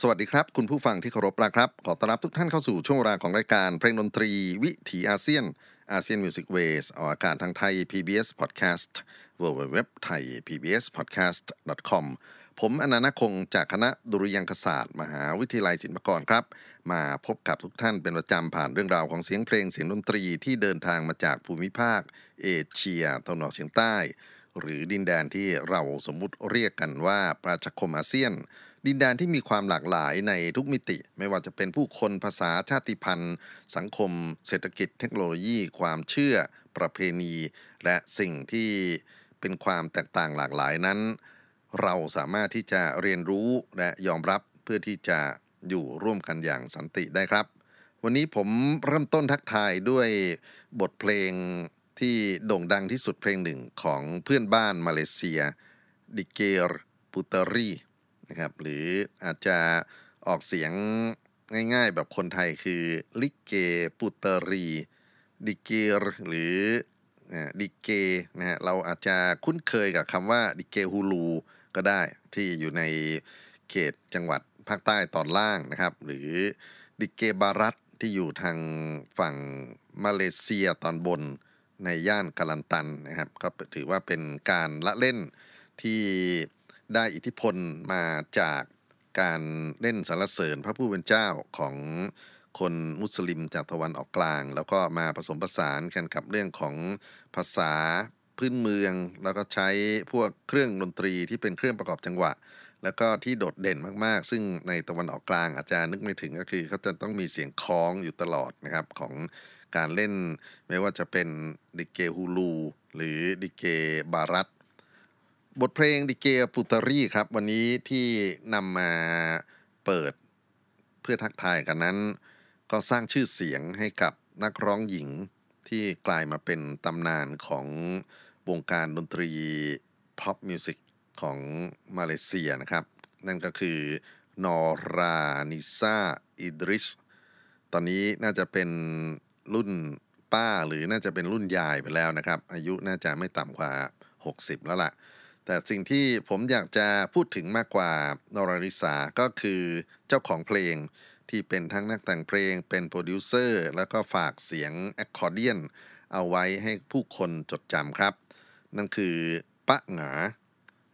สวัสดีครับ คุณผู้ฟังที่เคารพรักครับ ขอต้อนรับทุกท่านเข้าสู่ช่วงเวลาของรายการเพลงดนตรีวิถีอาเซียนอาเซียนมิวสิกเวสออกอากาศทางไทย PBS Podcast w w w t h a i PBS Podcast com ผมอนันต์คงจากคณะดุริยางคศาสตร์ มหาวิทยาลัยศิลปากรครับ มาพบกับทุกท่านเป็นประจำผ่านเรื่องราวของเสียงเพลงเสียงดนตรีที่เดินทางมาจากภูมิภาค เอเชียตะวันออกเฉียงใต้ หรือดินแดนที่เราสมมุติเรียกกันว่าประชาคมอาเซียน ดินแดนที่มีความหลากหลายในทุกมิติ ไม่ว่าจะเป็นผู้คนภาษาชาติพันธุ์ สังคม เศรษฐกิจ เทคโนโลยี ความเชื่อ ประเพณี และสิ่งที่เป็นความแตกต่างหลากหลายนั้น เราสามารถที่จะเรียนรู้และยอมรับเพื่อที่จะอยู่ร่วมกันอย่างสันติได้ครับ วันนี้ผมเริ่มต้นทักทายด้วยบทเพลงที่โด่งดังที่สุดเพลงหนึ่งของเพื่อนบ้านมาเลเซีย ดิเกรปุตรี นะครับ หรืออาจจะออกเสียงง่ายๆ แบบคนไทยคือลิเกปุตรีดิเกรหรือดิเกนะฮะเราอาจจะคุ้นเคยกับคำว่าดิเกฮูลูก็ได้ที่อยู่ในเขตจังหวัดภาคใต้ตอนล่างนะครับ หรือดิเกบารัตที่อยู่ทางฝั่งมาเลเซียตอนบนในย่านกาลันตันนะครับ ก็ถือว่าเป็นการละเล่นที่ ได้อิทธิพลมาจากการเล่นสรรเสริญพระผู้เป็นเจ้าของคนมุสลิมจากตะวันออกกลาง แล้วก็มาผสมผสานกันกับเรื่องของภาษาพื้นเมือง แล้วก็ใช้พวกเครื่องดนตรีที่เป็นเครื่องประกอบจังหวะ แล้วก็ที่โดดเด่นมากๆ ซึ่งในตะวันออกกลางอาจจะนึกไม่ถึงก็คือเขาจะต้องมีเสียงคล้องอยู่ตลอดนะครับของการเล่นไม่ว่าจะเป็นดิเกฮูลู หรือดิเกบารัต บทเพลงดิเกปุตรีครับ วันนี้ที่นำมาเปิดเพื่อทักทายกันนั้น ก็สร้างชื่อเสียงให้กับนักร้องหญิงที่กลายมาเป็นตำนานของวงการดนตรี pop music ของมาเลเซียนะครับ นั่นก็คือนอรานิซาอิดริสตอนนี้น่าจะเป็นรุ่นป้าหรือน่าจะเป็นรุ่นยายไปแล้วนะครับ อายุน่าจะไม่ต่ำกว่า 60 แล้วล่ะ แต่สิ่งที่ผมอยากจะพูดถึงมากกว่านราริสาก็คือเจ้าของเพลงที่เป็นทั้งนักแต่งเพลงเป็นโปรดิวเซอร์ แล้วก็ฝากเสียงแอคคอร์เดียน เอาไว้ให้ผู้คนจดจำครับ นั่นคือปะหงา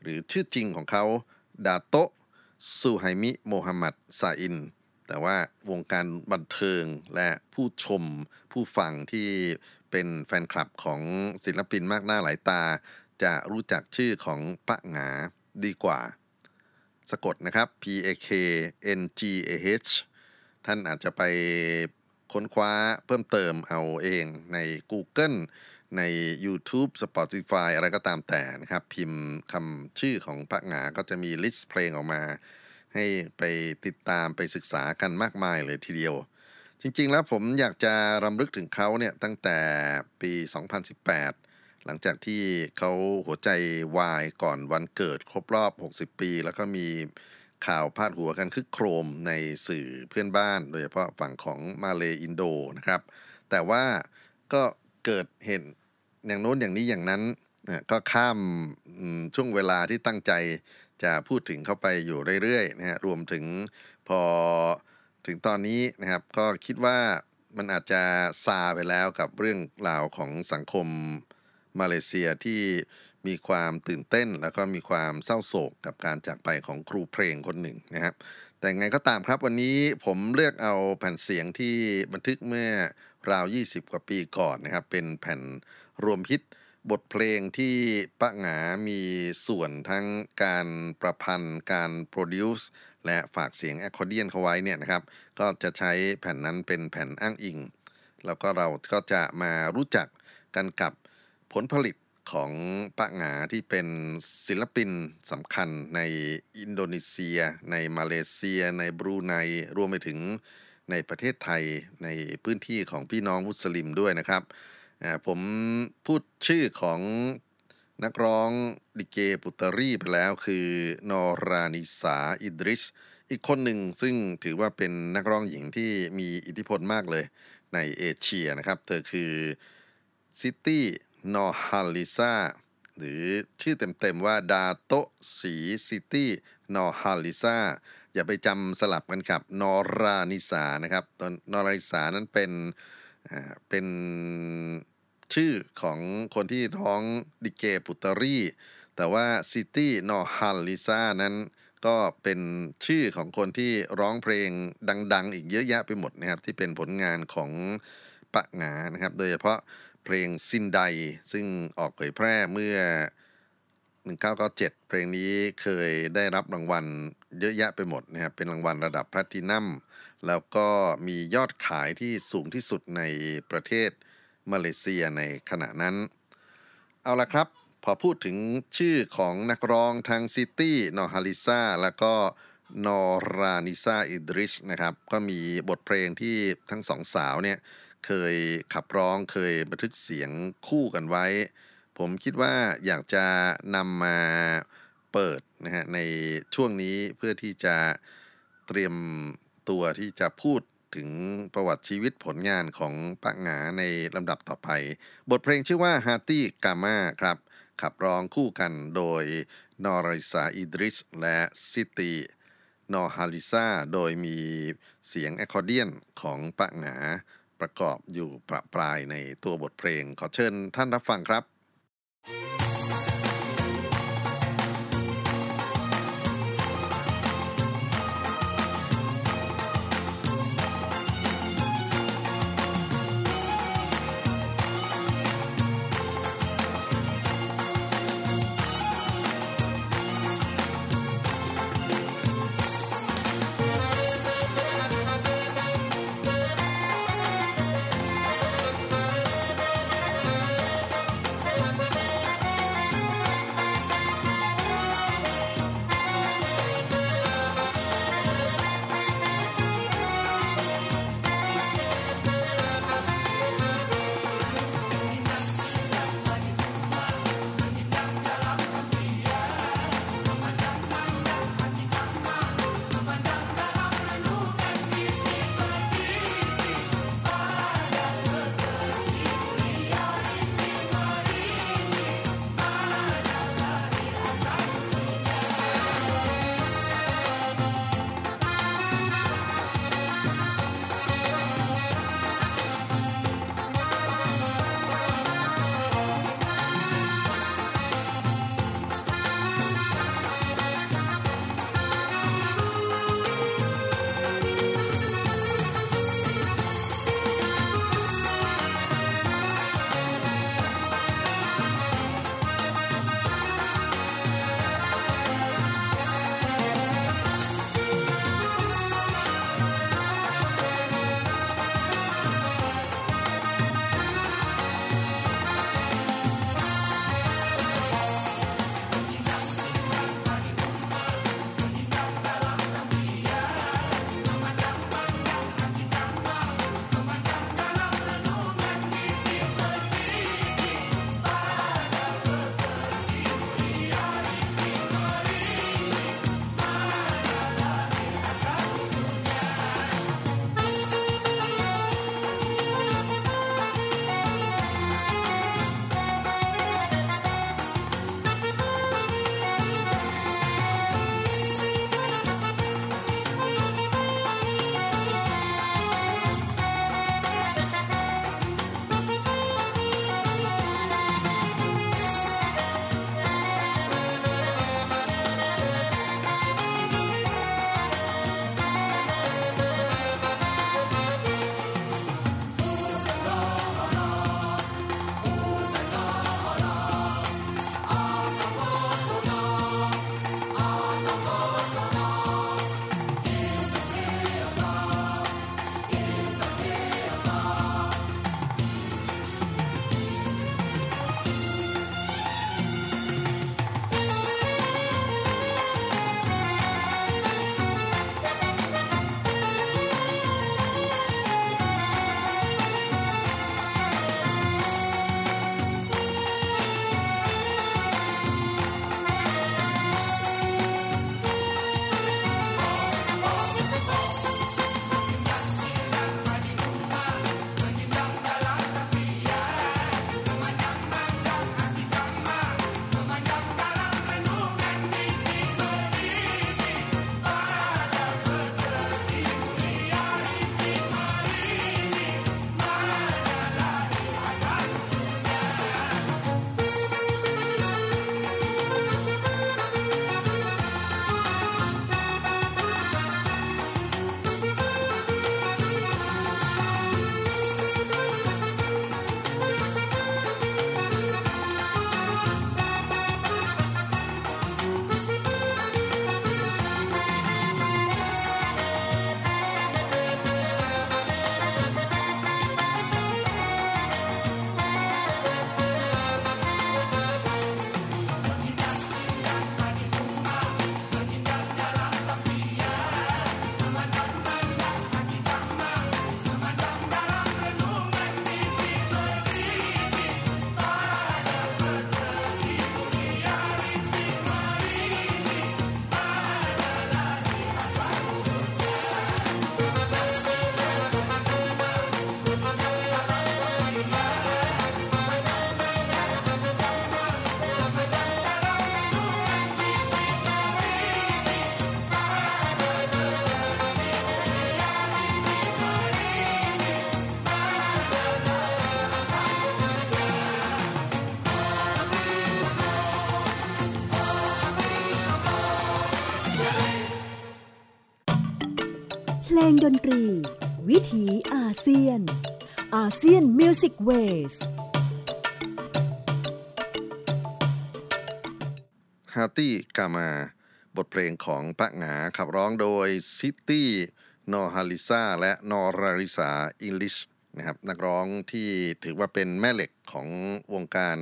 หรือชื่อจริงของเขา ดาโตซูไฮมิโมฮัมหมัดซาอิน แต่ว่าวงการบันเทิงและผู้ชมผู้ฟังที่เป็นแฟนคลับของศิลปินมากหน้าหลายตา จะรู้จักชื่อของปะหงาดีกว่า สะกดนะครับ P A K N G A H ท่านอาจจะไปค้นคว้าเพิ่มเติมเอาเองใน Google ใน YouTube Spotify อะไรก็ตามแต่นะครับ พิมพ์คำชื่อของพระหงาก็จะมีลิสต์เพลงออกมา ให้ไปติดตามไปศึกษากันมากมายเลยทีเดียว จริงๆแล้วผมอยากจะรำลึกถึงเขาเนี่ยตั้งแต่ปี 2018 หลังจากที่เขาหัวใจวายก่อนวันเกิดครบรอบ 60 ปี แล้วก็มีข่าวพาดหัวกันคึกโครมในสื่อเพื่อนบ้าน โดยเฉพาะฝั่งของมาเลอินโดนะครับ แต่ว่าก็เกิดเหตุอย่างโน้นอย่างนี้อย่างนั้นก็ข้ามช่วงเวลาที่ตั้งใจจะพูดถึงเข้าไปอยู่เรื่อยๆนะฮะรวมถึงพอถึงตอนนี้นะครับ ก็คิดว่ามันอาจจะซาไปแล้วกับเรื่องราวของสังคม มาเลเซียที่มีความตื่นเต้น แล้วก็มีความเศร้าโศกกับการจากไปของครูเพลงคนหนึ่งนะครับแต่ไงก็ตามครับวันนี้ผมเลือกเอาแผ่นเสียงที่บันทึกเมื่อราว 20 กว่าปีก่อนนะครับ เป็นแผ่นรวมฮิตบทเพลงที่ปะหงามีส่วนทั้งการประพันธ์ การโปรดิวซ์และฝากเสียงแอคคอร์เดียนเขาไว้เนี่ยนะครับ ก็จะใช้แผ่นนั้นเป็นแผ่นอ้างอิง แล้วก็เราก็จะมารู้จักกันกับ ผลผลิตของปะหงาที่เป็นศิลปินสำคัญในอินโดนีเซีย ในมาเลเซีย ในบรูไนรวมไปถึงในประเทศไทยในพื้นที่ของพี่น้องมุสลิมด้วยนะครับผมพูดชื่อของนักร้องดิเกปุตรีไปแล้วคือนอรานิสาอิดริสอีกคนหนึ่งซึ่งถือว่าเป็นนักร้องหญิงที่มีอิทธิพลมากเลยในเอเชียนะครับ เธอคือซิตี้ นอฮาลิซาหรือชื่อเต็มๆว่าดาโตสีซิตี้นอฮาลิซาอย่าไปจำสลับกันกับนอรานิสานะครับตอนนอรานิสานั้นเป็นเป็นชื่อของคนที่ร้องดิเกปุตรีแต่ว่าซิตี้นอฮัลลิซานั้นก็เป็นชื่อของคนที่ร้องเพลงดัง ๆ อีกเยอะแยะไปหมดนะครับ ที่เป็นผลงานของปะงานะครับ โดยเฉพาะ เพลงซินได ซึ่งออกเผยแพร่เมื่อ 1997 เพลงนี้เคยได้รับรางวัลเยอะแยะไปหมดนะครับ เป็นรางวัลระดับแพลตินัม แล้วก็มียอดขายที่สูงที่สุดในประเทศมาเลเซียในขณะนั้น เอาละครับ พอพูดถึงชื่อของนักร้องทางซิตี้นอฮาริซาแล้วก็นอรานิซาอิดริสนะครับ ก็มีบทเพลงที่ทั้งสองสาวเนี่ย เคยขับร้องเคยบันทึกเสียงคู่กันไว้ ผมคิดว่าอยากจะนำมาเปิดนะฮะในช่วงนี้เพื่อที่จะเตรียมตัวที่จะพูดถึงประวัติชีวิตผลงานของปะหงาในลำดับต่อไป บทเพลงชื่อว่าฮาร์ตี้กามาครับ ขับร้องคู่กันโดยนอริซาอิดริสและซิตีนอฮาริซาโดยมีเสียงแอคคอร์เดียนของปะหงา ประกอบอยู่ประปรายในตัวบทเพลง ขอเชิญท่านรับฟังครับ ดนตรี วิถีอาเซียน ASEAN Music Waveฮาตี้กามา บทเพลงของปะหงาขับร้องโดยซิตี้นอฮาริซาและนอราริสาอิดริสนะครับนักร้องที่ถือว่าเป็นแม่เหล็กของวงการ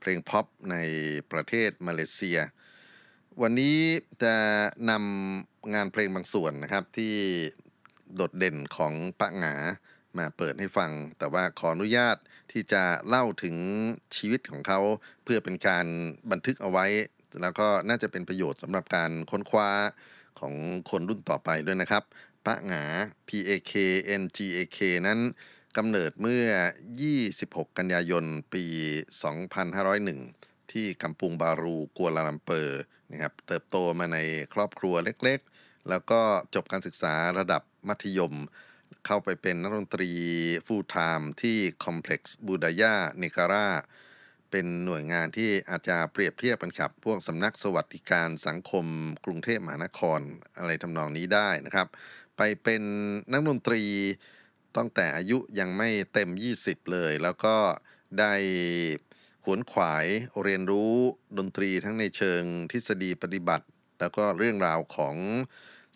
เพลงพ็อปในประเทศมาเลเซีย วันนี้จะนำงานเพลงบางส่วนนะครับที่ โดดเด่นของปะหงามาเปิดให้ฟัง แต่ว่าขออนุญาตที่จะเล่าถึงชีวิตของเขาเพื่อเป็นการบันทึกเอาไว้ แล้วก็น่าจะเป็นประโยชน์สำหรับการค้นคว้าของคนรุ่นต่อไปด้วยนะครับ ปะหงา P A K N G A K นั้นกำเนิดเมื่อ 26 กันยายน ปี 2501 ที่กัมปุงบารูกัวลาลัมเปอร์นะครับ เติบโตมาในครอบครัวเล็กๆ แล้วก็จบการศึกษาระดับ มัธยม เข้าไปเป็นนักดนตรี full-time ที่ Complex b u d a y a เนการาเป็นหน่วยงานที่อาจจะเปรียบเทียบกันครับ พวกสำนักสวัสดิการสังคมกรุงเทพมหานครอะไรทำนองนี้ได้นะครับ ไปเป็นนักดนตรีตั้งแต่อายุยังไม่เต็ม 20 เลย แล้วก็ได้ขวนขวายเรียนรู้ดนตรีทั้งในเชิงทฤษฎีปฏิบัติ แล้วก็เรื่องราวของ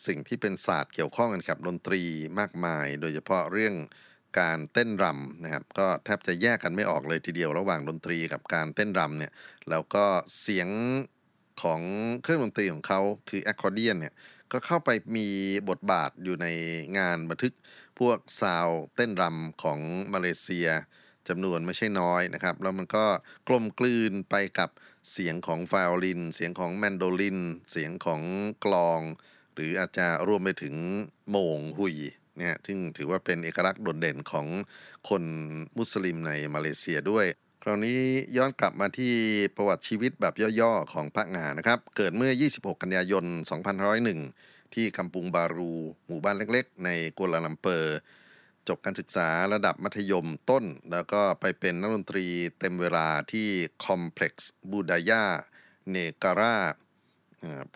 สิ่งที่เป็นศาสตร์เกี่ยวข้องกันกับดนตรีมากมาย โดยเฉพาะเรื่องการเต้นรำนะครับ ก็แทบจะแยกกันไม่ออกเลยทีเดียวระหว่างดนตรีกับการเต้นรำเนี่ยแล้วก็เสียงของเครื่องดนตรีของเขาคือแอคคอร์เดียนเนี่ยก็เข้าไปมีบทบาทอยู่ในงานบันทึกพวกซาวเต้นรำของมาเลเซียจำนวนไม่ใช่น้อยนะครับ แล้วมันก็กลมกลืนไปกับเสียงของไฟโอลิน เสียงของแมนโดลิน เสียงของกลอง หรืออาจจะรวมไปถึงโมงหุยเนี่ยซึ่งถือว่าเป็นเอกลักษณ์โดดเด่นของคนมุสลิมในมาเลเซียด้วย คราวนี้ย้อนกลับมาที่ประวัติชีวิตแบบย่อๆของพระงานะครับ เกิดเมื่อ 26 กันยายน 2501 ที่กัมปุงบารู หมู่บ้านเล็กๆ ในกัวลาลัมเปอร์ จบการศึกษาระดับมัธยมต้น แล้วก็ไปเป็นนักดนตรีเต็มเวลาที่ Complex b u d a y a เนการา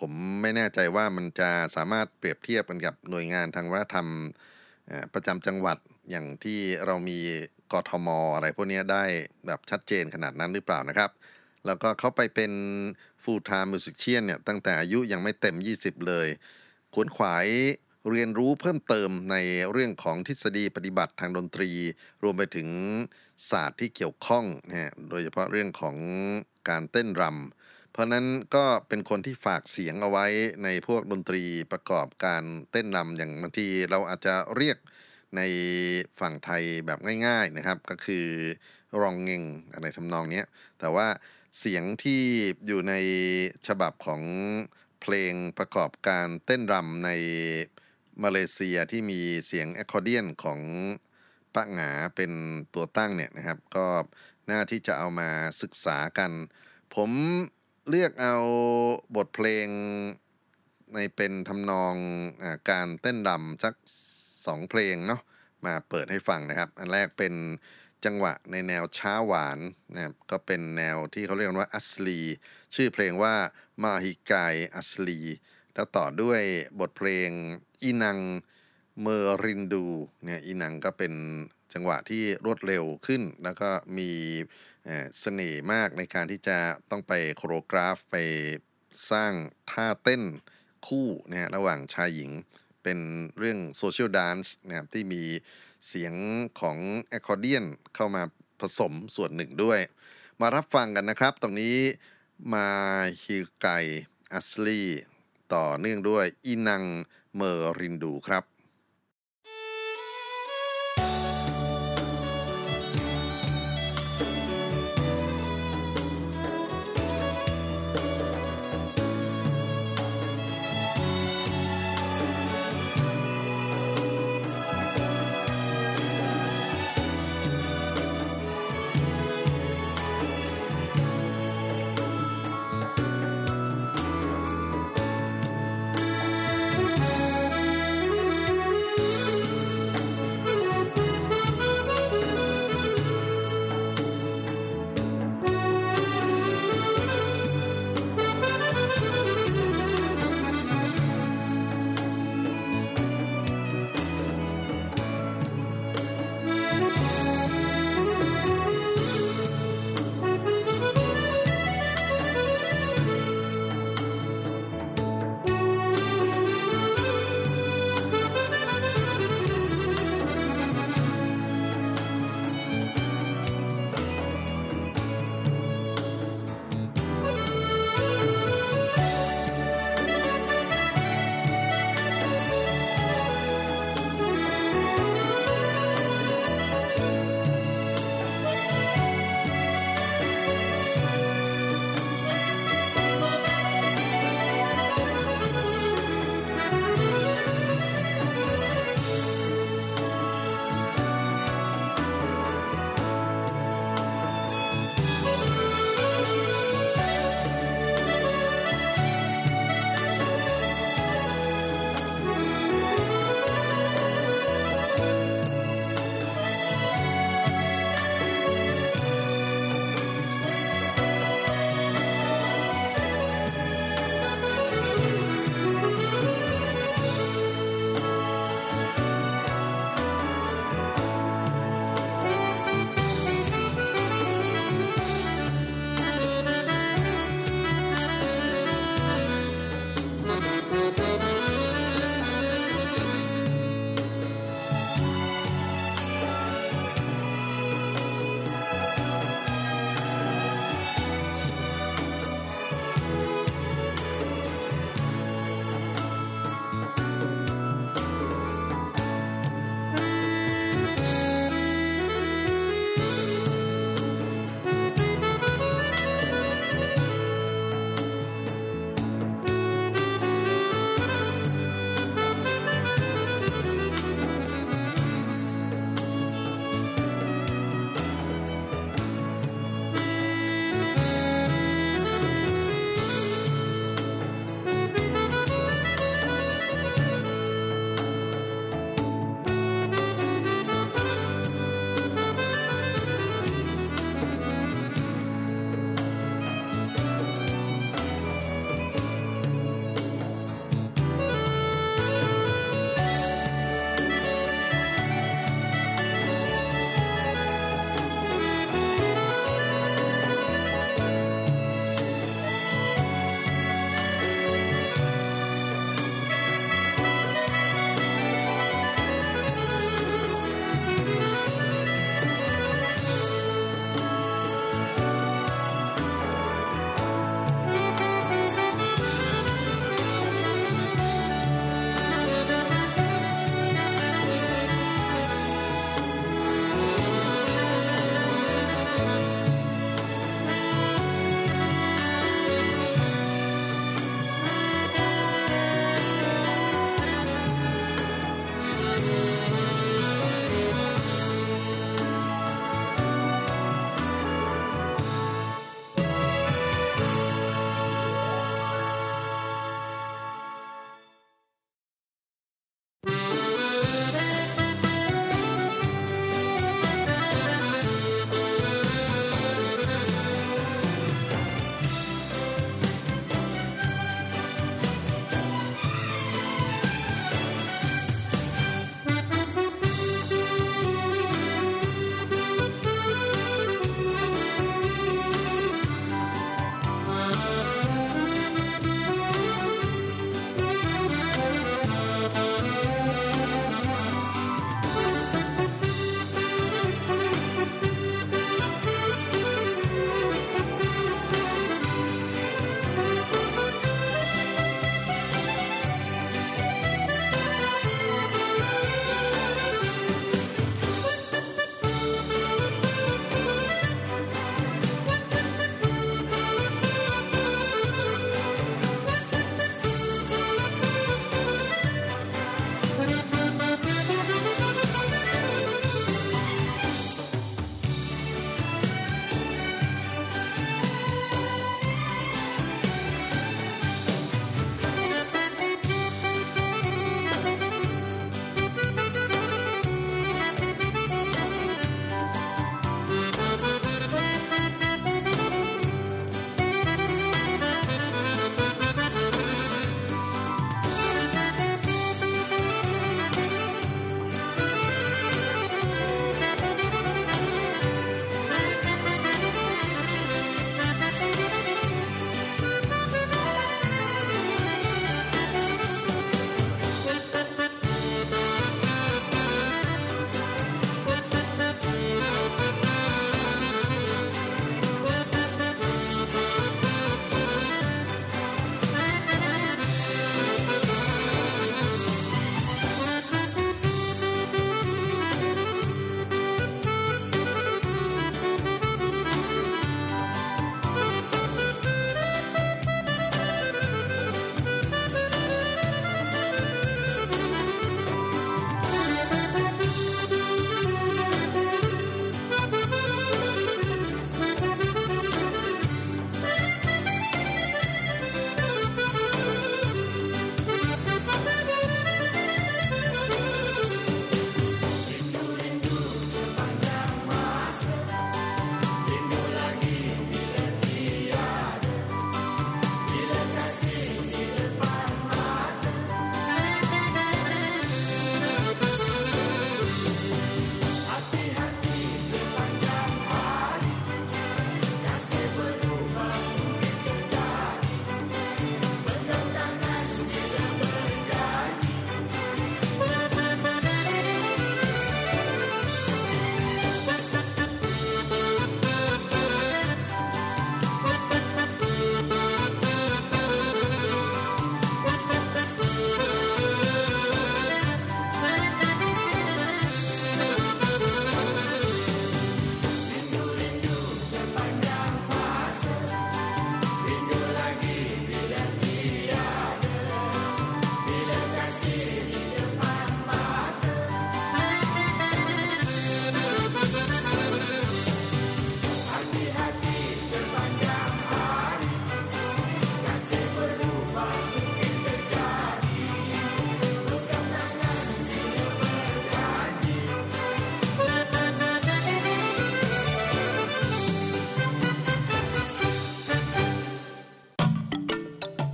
ผมไม่แน่ใจว่ามันจะสามารถเปรียบเทียบกันกับหน่วยงานทางวัฒนธรรมประจำจังหวัดอย่างที่เรามีกทมอะไรพวกนี้ได้แบบชัดเจนขนาดนั้นหรือเปล่านะครับ แล้วก็เขาไปเป็น full time musician เนี่ยตั้งแต่อายุยังไม่เต็ม 20 เลยขวนขวายเรียนรู้เพิ่มเติมในเรื่องของทฤษฎีปฏิบัติทางดนตรี รวมไปถึงศาสตร์ที่เกี่ยวข้องนะโดยเฉพาะเรื่องของการเต้นรำ เพราะนั้นก็เป็นคนที่ฝากเสียงเอาไว้ในพวกดนตรีประกอบการเต้นรำอย่างบางทีเราอาจจะเรียกในฝั่งไทยแบบง่ายๆนะครับ ก็คือรองเงงอะไรทำนองนี้แต่ว่าเสียงที่อยู่ในฉบับของเพลงประกอบการเต้นรำในมาเลเซียที่มีเสียงแอคคอร์เดียนของปะหงาเป็นตัวตั้งเนี่ยนะครับ ก็น่าที่จะเอามาศึกษากัน ผม เลือกเอาบทเพลงในเป็นทำนองอการเต้นรำสักสองเพลงเนาะมาเปิดให้ฟังนะครับ อันแรกเป็นจังหวะในแนวช้าหวานนะครับก็เป็นแนวที่เขาเรียกว่าอัสลี ชื่อเพลงว่ามาฮิกายอัสลี แล้วต่อด้วยบทเพลงอีนังเมอรินดูเนี่ยอีนังก็เป็นจังหวะที่รวดเร็วขึ้น แล้วก็มี เสน่ห์มากในการที่จะต้องไป choreograph ไปสร้างท่าเต้นคู่เนี่ยระหว่างชายหญิงเป็นเรื่อง social dance นะครับที่มีเสียงของแอคคอร์เดียนเข้ามาผสมส่วนหนึ่งด้วย มารับฟังกันนะครับ ตรงนี้มาฮิไกอัสลีต่อเนื่องด้วยอีนังเมอรินดูครับ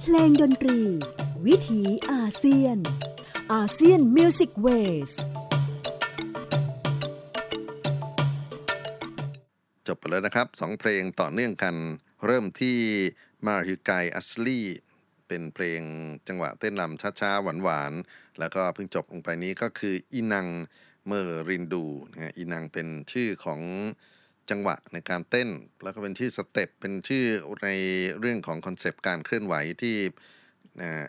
เพลงดนตรี วิถีอาเซียน ASEAN Music Waveจบไปแล้วนะครับสองเพลงต่อเนื่องกัน เริ่มที่มาฮิกายอัสลีเป็นเพลงจังหวะเต้นรำช้าๆ หวานๆ แล้วก็เพิ่งจบลงไปนี้ก็คืออินังเมอรินดูนะอินังเป็นชื่อของ จังหวะในการเต้น แล้วก็เป็นชื่อ step เป็นชื่อในเรื่องของ concept การเคลื่อนไหวที่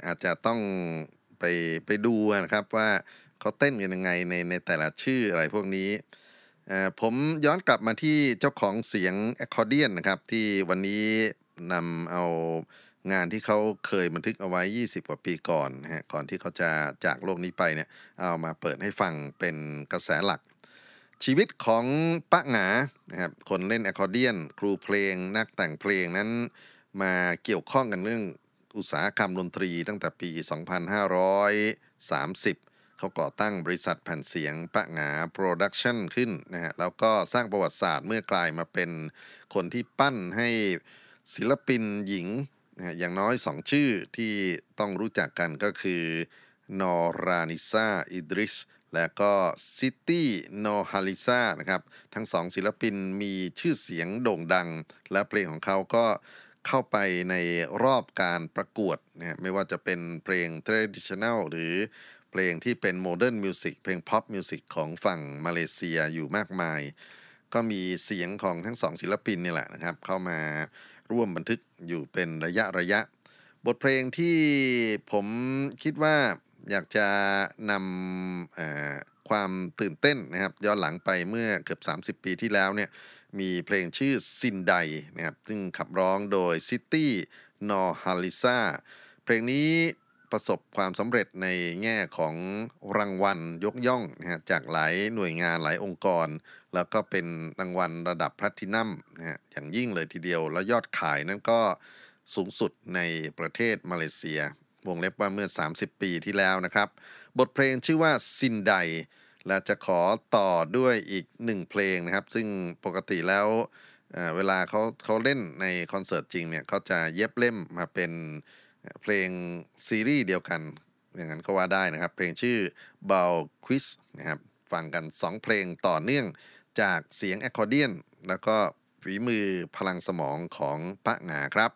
อาจจะต้องไปไปดูนะครับว่าเขาเต้นกันยังไงในในแต่ละชื่ออะไรพวกนี้ ผมย้อนกลับมาที่เจ้าของเสียงแอคคอร์เดียนนะครับ ที่วันนี้นำเอางานที่เขาเคยบันทึกเอาไว้ 20 กว่าปีก่อนฮะก่อนที่เขาจะจากโลกนี้ไปเนี่ยเอามาเปิดให้ฟังเป็นกระแสหลัก ชีวิตของปะหงานะครับคนเล่นแอคคอร์เดียน ครูเพลง นักแต่งเพลงนั้นมาเกี่ยวข้องกันเรื่องอุตสาหกรรมดนตรีตั้งแต่ปี 2530 เขาก่อตั้งบริษัทแผ่นเสียงปะหงา Production ขึ้นนะฮะแล้วก็สร้างประวัติศาสตร์เมื่อกลายมาเป็นคนที่ปั้นให้ศิลปินหญิงนะอย่างน้อยสองชื่อที่ต้องรู้จักกันก็คือนอรานิซาอิดริส และก็ซิตี้โนฮาริซานะครับ ทั้งสองศิลปินมีชื่อเสียงโด่งดัง และเพลงของเขาก็เข้าไปในรอบการประกวดนะไม่ว่าจะเป็นเพลง traditional หรือเพลงที่เป็น modern music เพลง pop music ของฝั่งมาเลเซียอยู่มากมาย ก็มีเสียงของทั้งสองศิลปินนี่แหละนะครับ เข้ามาร่วมบันทึกอยู่เป็นระยะระยะ บทเพลงที่ผมคิดว่า อยากจะนำความตื่นเต้นนะครับ ย้อนหลังไปเมื่อเกือบ 30 ปีที่แล้วเนี่ยมีเพลงชื่อซินไดนะครับ ซึ่งขับร้องโดยซิตี้นอฮาริซาเพลงนี้ประสบความสำเร็จในแง่ของรางวัลยกย่องนะฮะจากหลายหน่วยงานหลายองค์กร แล้วก็เป็นรางวัลระดับแพลตินัมนะฮะอย่างยิ่งเลยทีเดียว แล้วยอดขายนั้นก็สูงสุดในประเทศมาเลเซีย วงเล็บว่าเมื่อ 30 ปีที่แล้วนะครับ บทเพลงชื่อว่าซินไดและจะขอต่อด้วยอีกหนึ่งเพลงนะครับ ซึ่งปกติแล้วเวลาเขาเขาเล่นในคอนเสิร์ตจริงเนี่ยเขาจะเย็บเล่มมาเป็นเพลงซีรีส์เดียวกัน อย่างนั้นก็ว่าได้นะครับ เพลงชื่อ b a l q u i z นะครับฟังกัน 2 เพลงต่อเนื่องจากเสียงแอคคอร์เดียน แล้วก็ฝีมือพลังสมองของปะงาครับ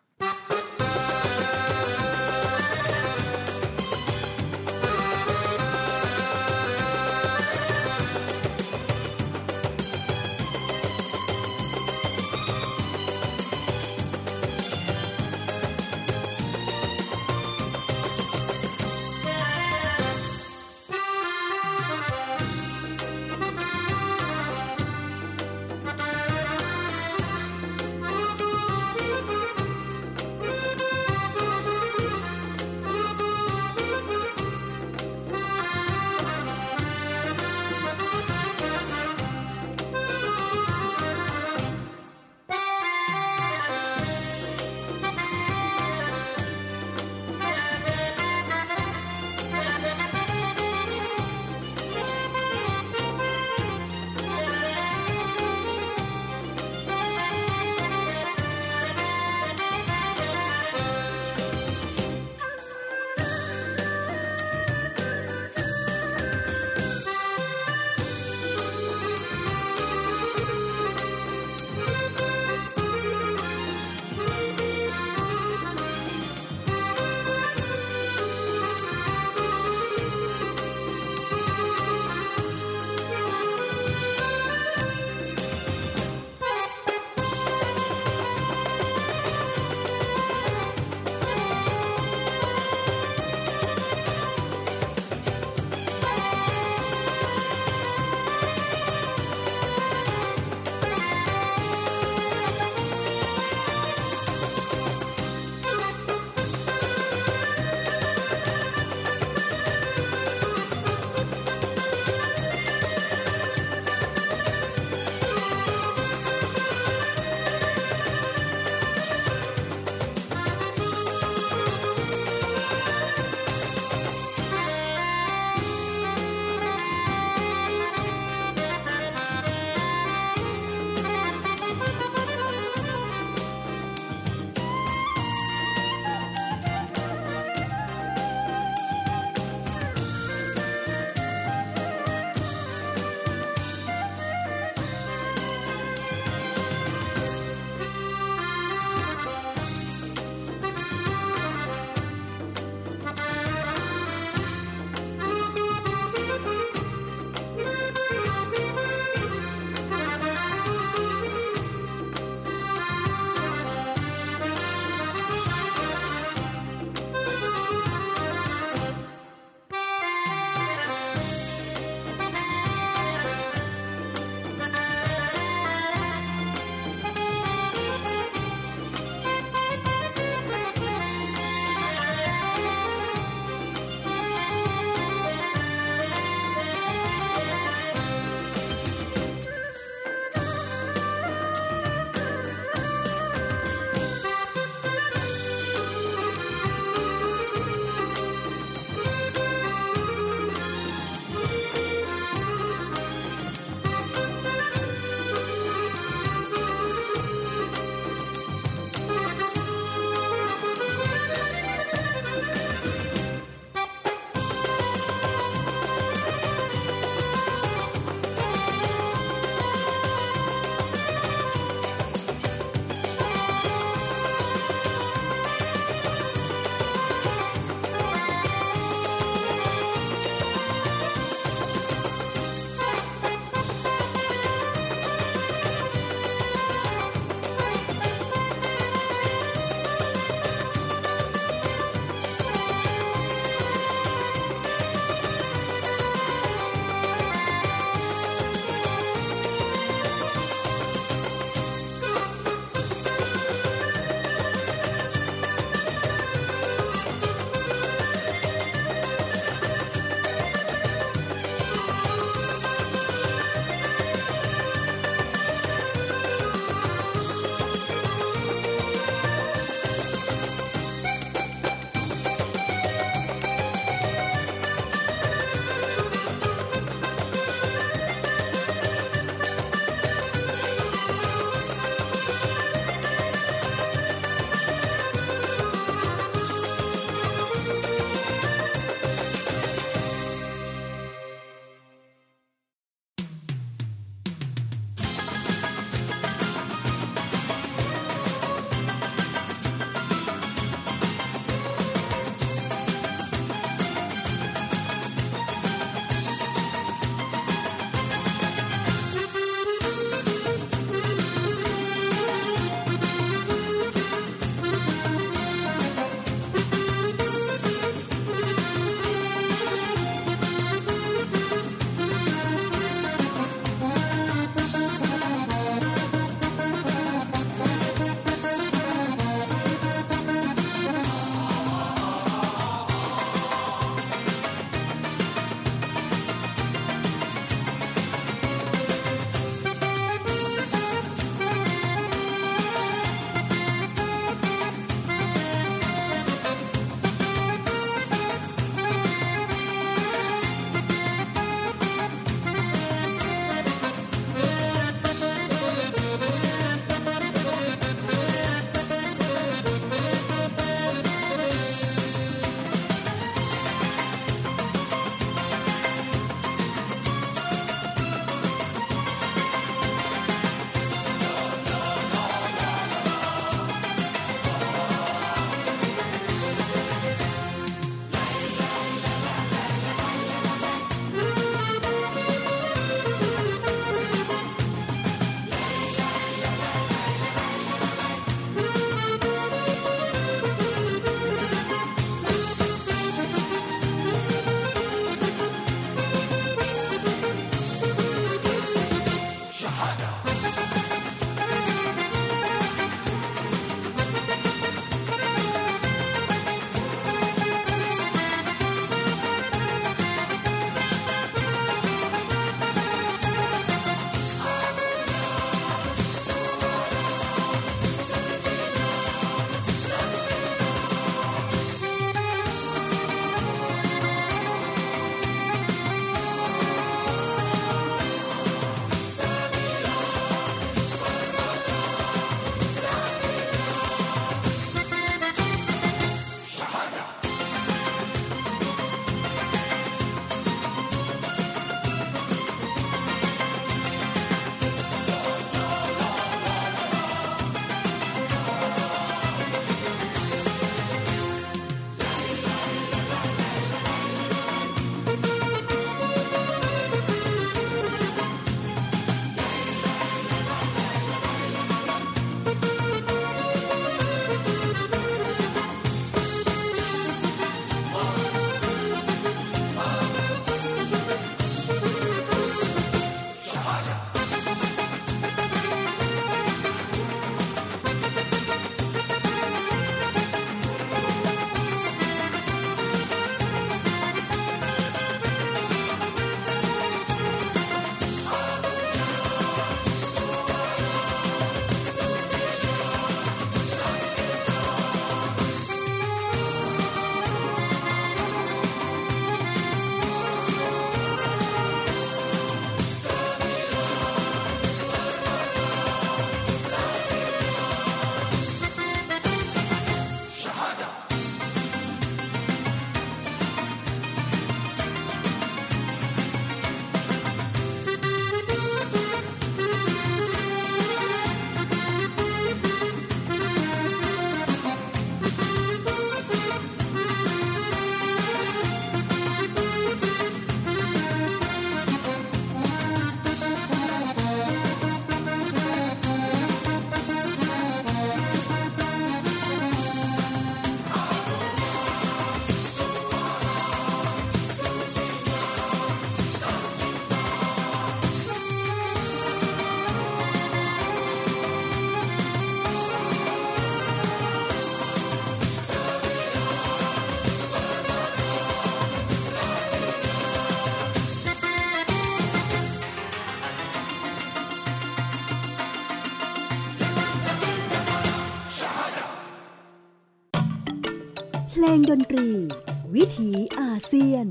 อาเซียน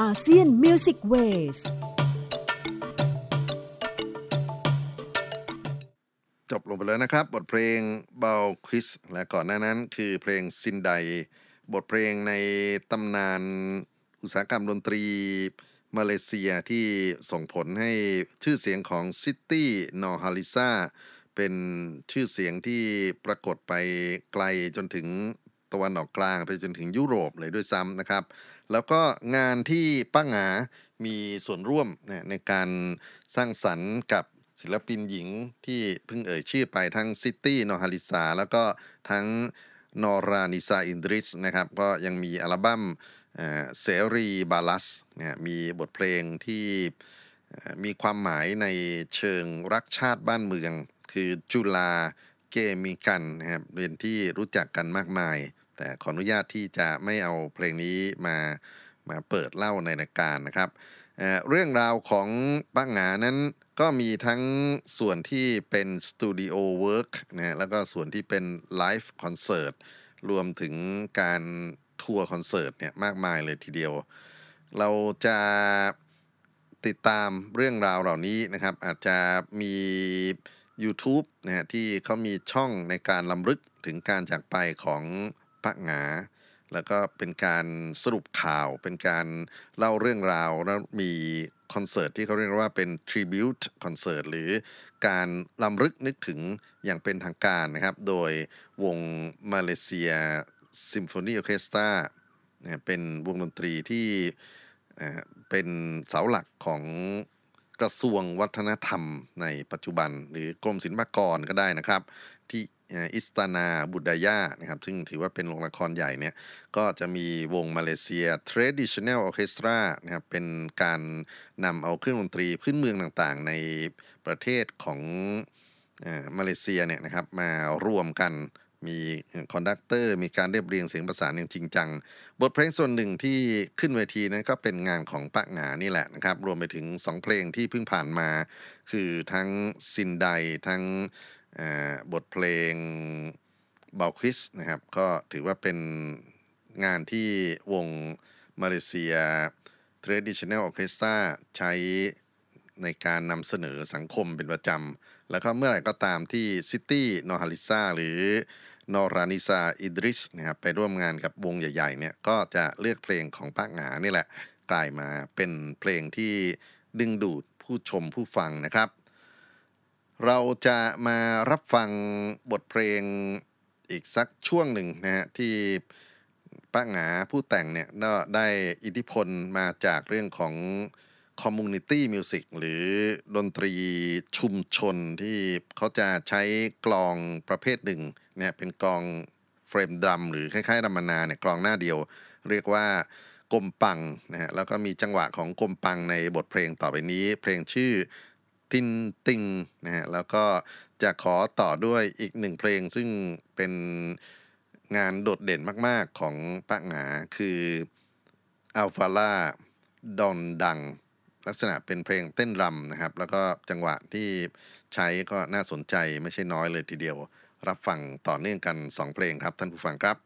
ASEAN Music Waveจบลงไปแล้วนะครับ บทเพลงเบลควิสและก่อนหน้านั้นคือเพลงซินได บทเพลงในตำนานอุตสาหกรรมดนตรีมาเลเซียที่ส่งผลให้ชื่อเสียงของซิตี้นอฮาริซาเป็นชื่อเสียงที่ปรากฏไปไกลจนถึงตะวันออกกลางไปจนถึงยุโรปเลยด้วยซ้ำนะครับ แล้วก็งานที่ป้าหงา มีส่วนร่วมในการสร้างสรรค์กับศิลปินหญิงที่เพิ่งเอ่ยชื่อไปทั้งซิตี้นอฮาริซาแล้วก็ทั้งนอรานิซาอินดริสนะครับ ก็ยังมีอัลบั้มเสรีบาลัสเนี่ยมีบทเพลงที่มีความหมายในเชิงรักชาติบ้านเมือง คือจุลาเกมีกันนะครับเป็นที่รู้จักกันมากมาย แต่ขออนุญาตที่จะไม่เอาเพลงนี้มามาเปิดเล่าในรายการนะครับเรื่องราวของป้าหงานั้นก็มีทั้งส่วนที่เป็น studio work นะแล้วก็ส่วนที่เป็น live concert รวมถึงการทัวร์คอนเสิร์ตเนี่ยมากมายเลยทีเดียว เราจะติดตามเรื่องราวเหล่านี้นะครับ อาจจะมี YouTube นะฮะที่เขามีช่องในการลำลึกถึงการจากไปของ ปะหงา แล้วก็เป็นการสรุปข่าว เป็นการเล่าเรื่องราว แล้วมีคอนเสิร์ตที่เขาเรียกว่าเป็น tribute คอนเสิร์ตหรือการลำลึกนึกถึงอย่างเป็นทางการนะครับ โดยวงมาเลเซียซิมโฟนีออเคสตราเป็นวงดนตรีที่เป็นเสาหลักของกระทรวงวัฒนธรรมในปัจจุบัน หรือกรมศิลปากรก็ได้นะครับ อิสตานาบุดายานะครับซึ่งถือว่าเป็นโรงละครใหญ่เนี่ยก็จะมีวงมาเลเซีย Traditional Orchestra นะครับเป็นการนำเอาเครื่องดนตรีพื้นเมืองต่างๆ ในประเทศของมาเลเซียเนี่ยนะครับมารวมกันมี conductor มีการเรียบเรียงเสียงประสานอย่างจริงจัง บทเพลงส่วนหนึ่งที่ขึ้นเวทีนั้นก็เป็นงานของปะหงานี่แหละนะครับ รวมไปถึง 2 เพลงที่เพิ่งผ่านมา คือทั้งซินไดทั้ง บทเพลงเบลควิสนะครับก็ถือว่าเป็นงานที่วง Malaysia Traditional Orchestra ใช้ในการนำเสนอสังคมเป็นประจำ แล้วก็เมื่อไหร่ก็ตามที่ซิตี้นอฮาริซาหรือนอรานิซาอิดริสนะครับไปร่วมงานกับวงใหญ่ๆเนี่ยก็จะเลือกเพลงของปากหงานี่แหละ กลายมาเป็นเพลงที่ดึงดูดผู้ชมผู้ฟังนะครับ เราจะมารับฟังบทเพลงอีกสักช่วงหนึ่งนะฮะที่ป้าหงาผู้แต่งเนี่ยได้อิทธิพลมาจากเรื่องของ community music หรือดนตรีชุมชนที่เขาจะใช้กลองประเภทหนึ่งเนี่ยเป็นกลอง frame drum หรือคล้ายๆรำมะนาเนี่ยกลองหน้าเดียว เรียกว่ากมปังนะฮะแล้วก็มีจังหวะของกมปังในบทเพลงต่อไปนี้ เพลงชื่อ ตินติงนะฮะแล้วก็จะขอต่อด้วยอีกหนึ่งเพลงซึ่งเป็นงานโดดเด่นมาก ๆ ของปะหงาคืออัลฟาล่าดอนดัง ลักษณะเป็นเพลงเต้นรำนะครับ แล้วก็จังหวะที่ใช้ก็น่าสนใจไม่ใช่น้อยเลยทีเดียว รับฟังต่อเนื่องกัน 2 เพลงครับท่านผู้ฟังครับ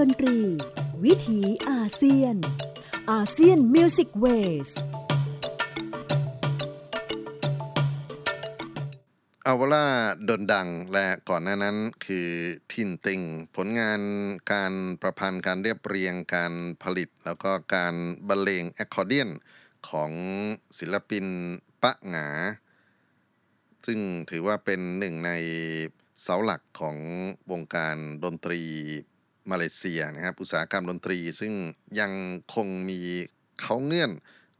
ดนตรี วิถีอาเซียน ASEAN Music Waveอาวล่าดนดังและก่อนหน้านั้นคือทินติง ผลงานการประพันธ์การเรียบเรียงการผลิต แล้วก็การบรรเลงแอคคอร์เดียนของศิลปินปะหงา ซึ่งถือว่าเป็นหนึ่งในเสาหลักของวงการดนตรี มาเลเซียนะครับอุตสาหกรรมดนตรี ซึ่งยังคงมีเขาเงื่อน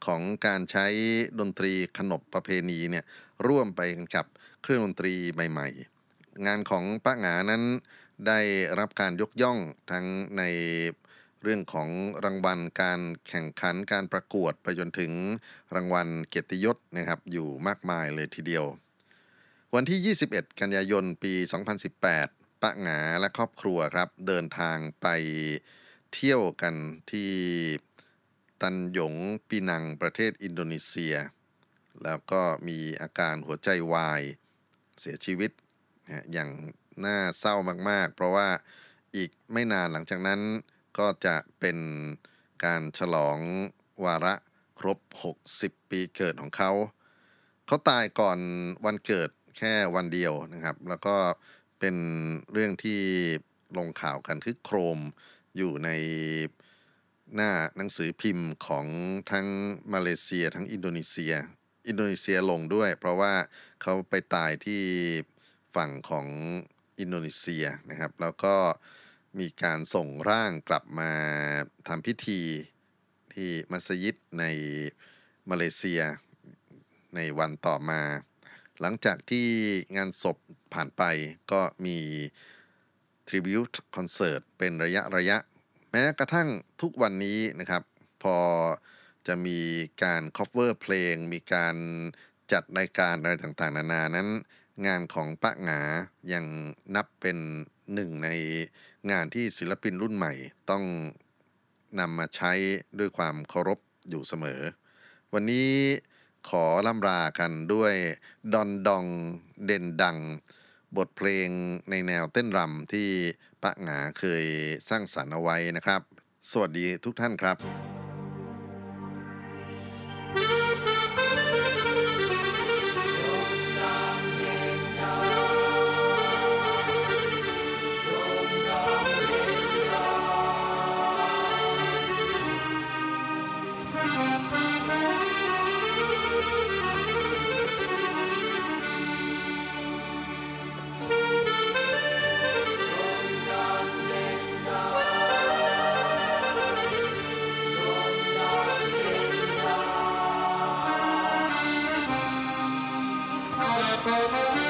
ของการใช้ดนตรีขนบประเพณีเนี่ยร่วมไปกับเครื่องดนตรีใหม่ ๆ งานของป้าหงานั้นได้รับการยกย่องทั้งในเรื่องของรางวัลการแข่งขันการประกวดไปจนถึงรางวัลเกียรติยศนะครับอยู่มากมายเลยทีเดียว วันที่ 21 กันยายนปี 2018 ปะหงาและครอบครัวครับ เดินทางไปเที่ยวกันที่ตันหยงปีนังประเทศอินโดนีเซีย แล้วก็มีอาการหัวใจวายเสียชีวิตอย่างน่าเศร้ามาก ๆ เพราะว่าอีกไม่นานหลังจากนั้นก็จะเป็นการฉลองวาระครบ 60 ปีเกิดของเขา เขาตายก่อนวันเกิดแค่วันเดียวนะครับ แล้วก็ เป็นเรื่องที่ลงข่าวกันคึกโครมอยู่ในหน้าหนังสือพิมพ์ของทั้งมาเลเซียทั้งอินโดนีเซีย อินโดนีเซียลงด้วย เพราะว่าเขาไปตายที่ฝั่งของอินโดนีเซียนะครับ แล้วก็มีการส่งร่างกลับมาทำพิธีที่มัสยิดในมาเลเซียในวันต่อมา หลังจากที่งานศพ ผ่านไปก็มี Tribute Concert เป็นระยะระยะ แม้กระทั่งทุกวันนี้นะครับ พอจะมีการ cover เพลง มีการจัดรายการอะไรต่างๆ นานานั้น งานของปะหงายังนับเป็นหนึ่งในงานที่ศิลปินรุ่นใหม่ต้องนำมาใช้ด้วยความเคารพอยู่เสมอ วันนี้ขอล่ำลากันด้วยดอนดองเด่นดัง บทเพลงในแนวเต้นรำที่ปะหงาเคยสร้างสรรค์เอาไว้นะครับ สวัสดีทุกท่านครับ เ